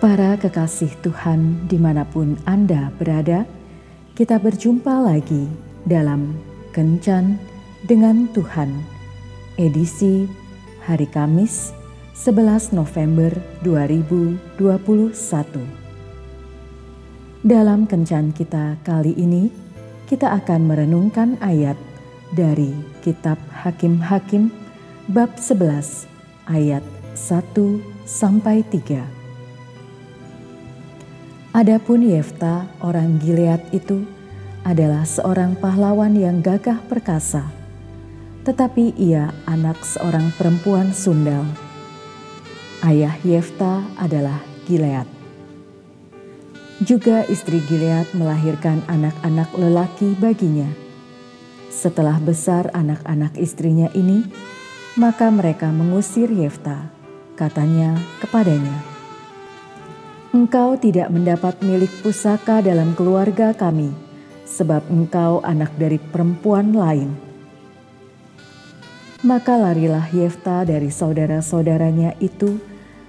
Para kekasih Tuhan di mana pun Anda berada, kita berjumpa lagi dalam Kencan dengan Tuhan, edisi hari Kamis 11 November 2021. Dalam Kencan kita kali ini, kita akan merenungkan ayat dari Kitab Hakim-Hakim bab 11 ayat 1 sampai 3. Adapun Yefta orang Gilead itu adalah seorang pahlawan yang gagah perkasa, tetapi ia anak seorang perempuan sundal. Ayah Yefta adalah Gilead. Juga istri Gilead melahirkan anak-anak lelaki baginya. Setelah besar anak-anak istrinya ini, maka mereka mengusir Yefta. Katanya kepadanya, Engkau tidak mendapat milik pusaka dalam keluarga kami, sebab engkau anak dari perempuan lain. Maka larilah Yefta dari saudara-saudaranya itu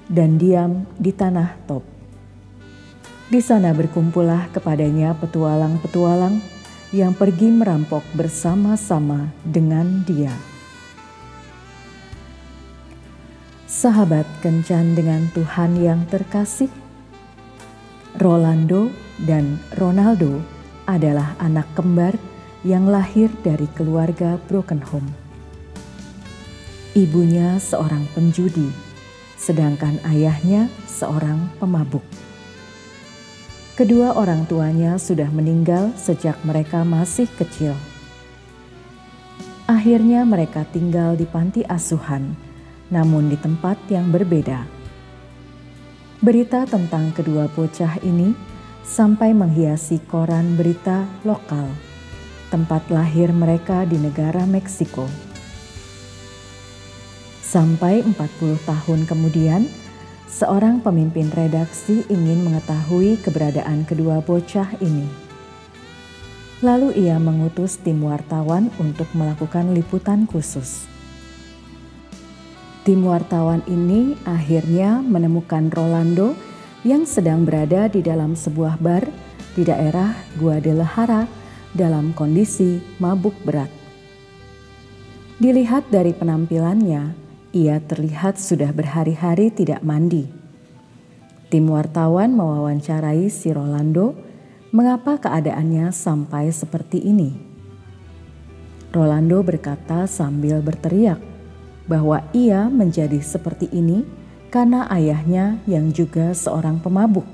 dan diam di tanah Top. Di sana berkumpullah kepadanya petualang-petualang yang pergi merampok bersama-sama dengan dia. Sahabat kencan dengan Tuhan yang terkasih, Rolando dan Ronaldo adalah anak kembar yang lahir dari keluarga broken home. Ibunya seorang penjudi, sedangkan ayahnya seorang pemabuk. Kedua orang tuanya sudah meninggal sejak mereka masih kecil. Akhirnya mereka tinggal di panti asuhan, namun di tempat yang berbeda Berita tentang kedua bocah ini sampai menghiasi koran berita lokal, tempat lahir mereka di negara Meksiko. Sampai 40 tahun kemudian, seorang pemimpin redaksi ingin mengetahui keberadaan kedua bocah ini. Lalu ia mengutus tim wartawan untuk melakukan liputan khusus. Tim wartawan ini akhirnya menemukan Rolando yang sedang berada di dalam sebuah bar di daerah Guadalajara dalam kondisi mabuk berat. Dilihat dari penampilannya, ia terlihat sudah berhari-hari tidak mandi. Tim wartawan mewawancarai si Rolando mengapa keadaannya sampai seperti ini. Rolando berkata sambil berteriak, bahwa ia menjadi seperti ini karena ayahnya yang juga seorang pemabuk,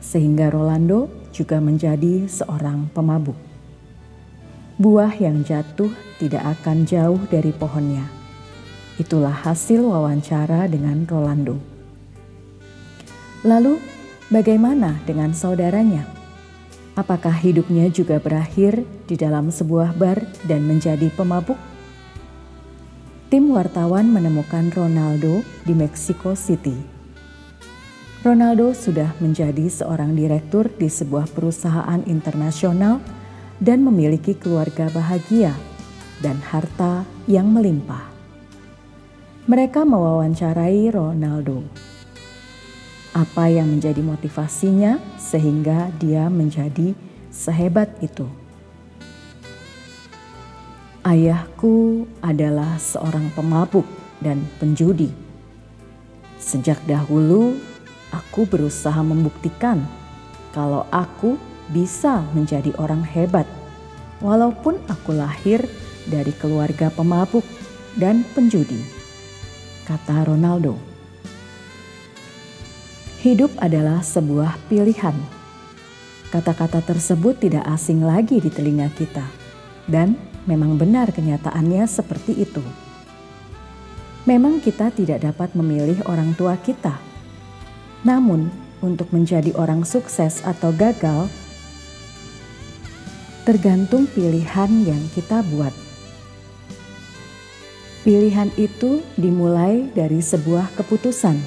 sehingga Rolando juga menjadi seorang pemabuk. Buah yang jatuh tidak akan jauh dari pohonnya. Itulah hasil wawancara dengan Rolando. Lalu, bagaimana dengan saudaranya? Apakah hidupnya juga berakhir di dalam sebuah bar dan menjadi pemabuk? Tim wartawan menemukan Ronaldo di Mexico City. Ronaldo sudah menjadi seorang direktur di sebuah perusahaan internasional dan memiliki keluarga bahagia dan harta yang melimpah. Mereka mewawancarai Ronaldo. Apa yang menjadi motivasinya sehingga dia menjadi sehebat itu? Ayahku adalah seorang pemabuk dan penjudi. Sejak dahulu, aku berusaha membuktikan kalau aku bisa menjadi orang hebat, walaupun aku lahir dari keluarga pemabuk dan penjudi, kata Ronaldo. Hidup adalah sebuah pilihan. Kata-kata tersebut tidak asing lagi di telinga kita, dan memang benar kenyataannya seperti itu. Memang kita tidak dapat memilih orang tua kita. Namun, untuk menjadi orang sukses atau gagal tergantung pilihan yang kita buat. Pilihan itu dimulai dari sebuah keputusan.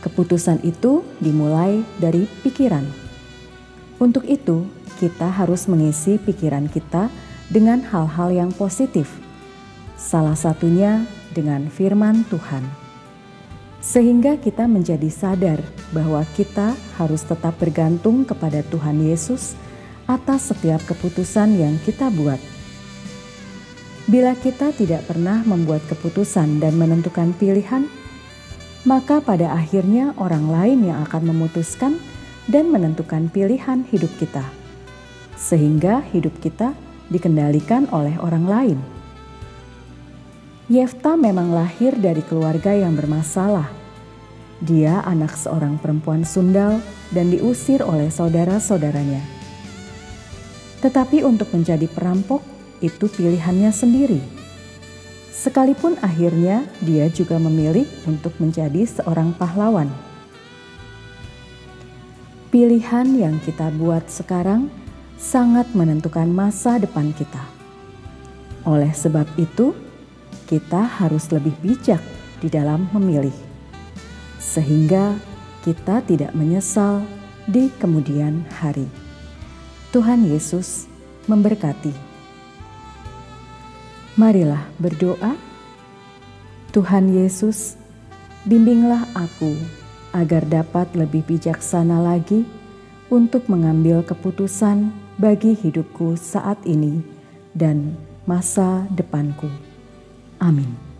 Keputusan itu dimulai dari pikiran. Untuk itu, kita harus mengisi pikiran kita dengan hal-hal yang positif, salah satunya dengan firman Tuhan. sehingga kita menjadi sadar bahwa kita harus tetap bergantung kepada Tuhan Yesus atas setiap keputusan yang kita buat. Bila kita tidak pernah membuat keputusan dan menentukan pilihan, maka pada akhirnya orang lain yang akan memutuskan dan menentukan pilihan hidup kita, sehingga hidup kita dikendalikan oleh orang lain. Yefta memang lahir dari keluarga yang bermasalah. Dia anak seorang perempuan sundal dan diusir oleh saudara-saudaranya. Tetapi untuk menjadi perampok itu pilihannya sendiri. Sekalipun akhirnya dia juga memilih untuk menjadi seorang pahlawan. Pilihan yang kita buat sekarang sangat menentukan masa depan kita. Oleh sebab itu, kita harus lebih bijak di dalam memilih, sehingga kita tidak menyesal di kemudian hari. Tuhan Yesus memberkati. Marilah berdoa. Tuhan Yesus, bimbinglah aku agar dapat lebih bijaksana lagi untuk mengambil keputusan bagi hidupku saat ini dan masa depanku. Amin.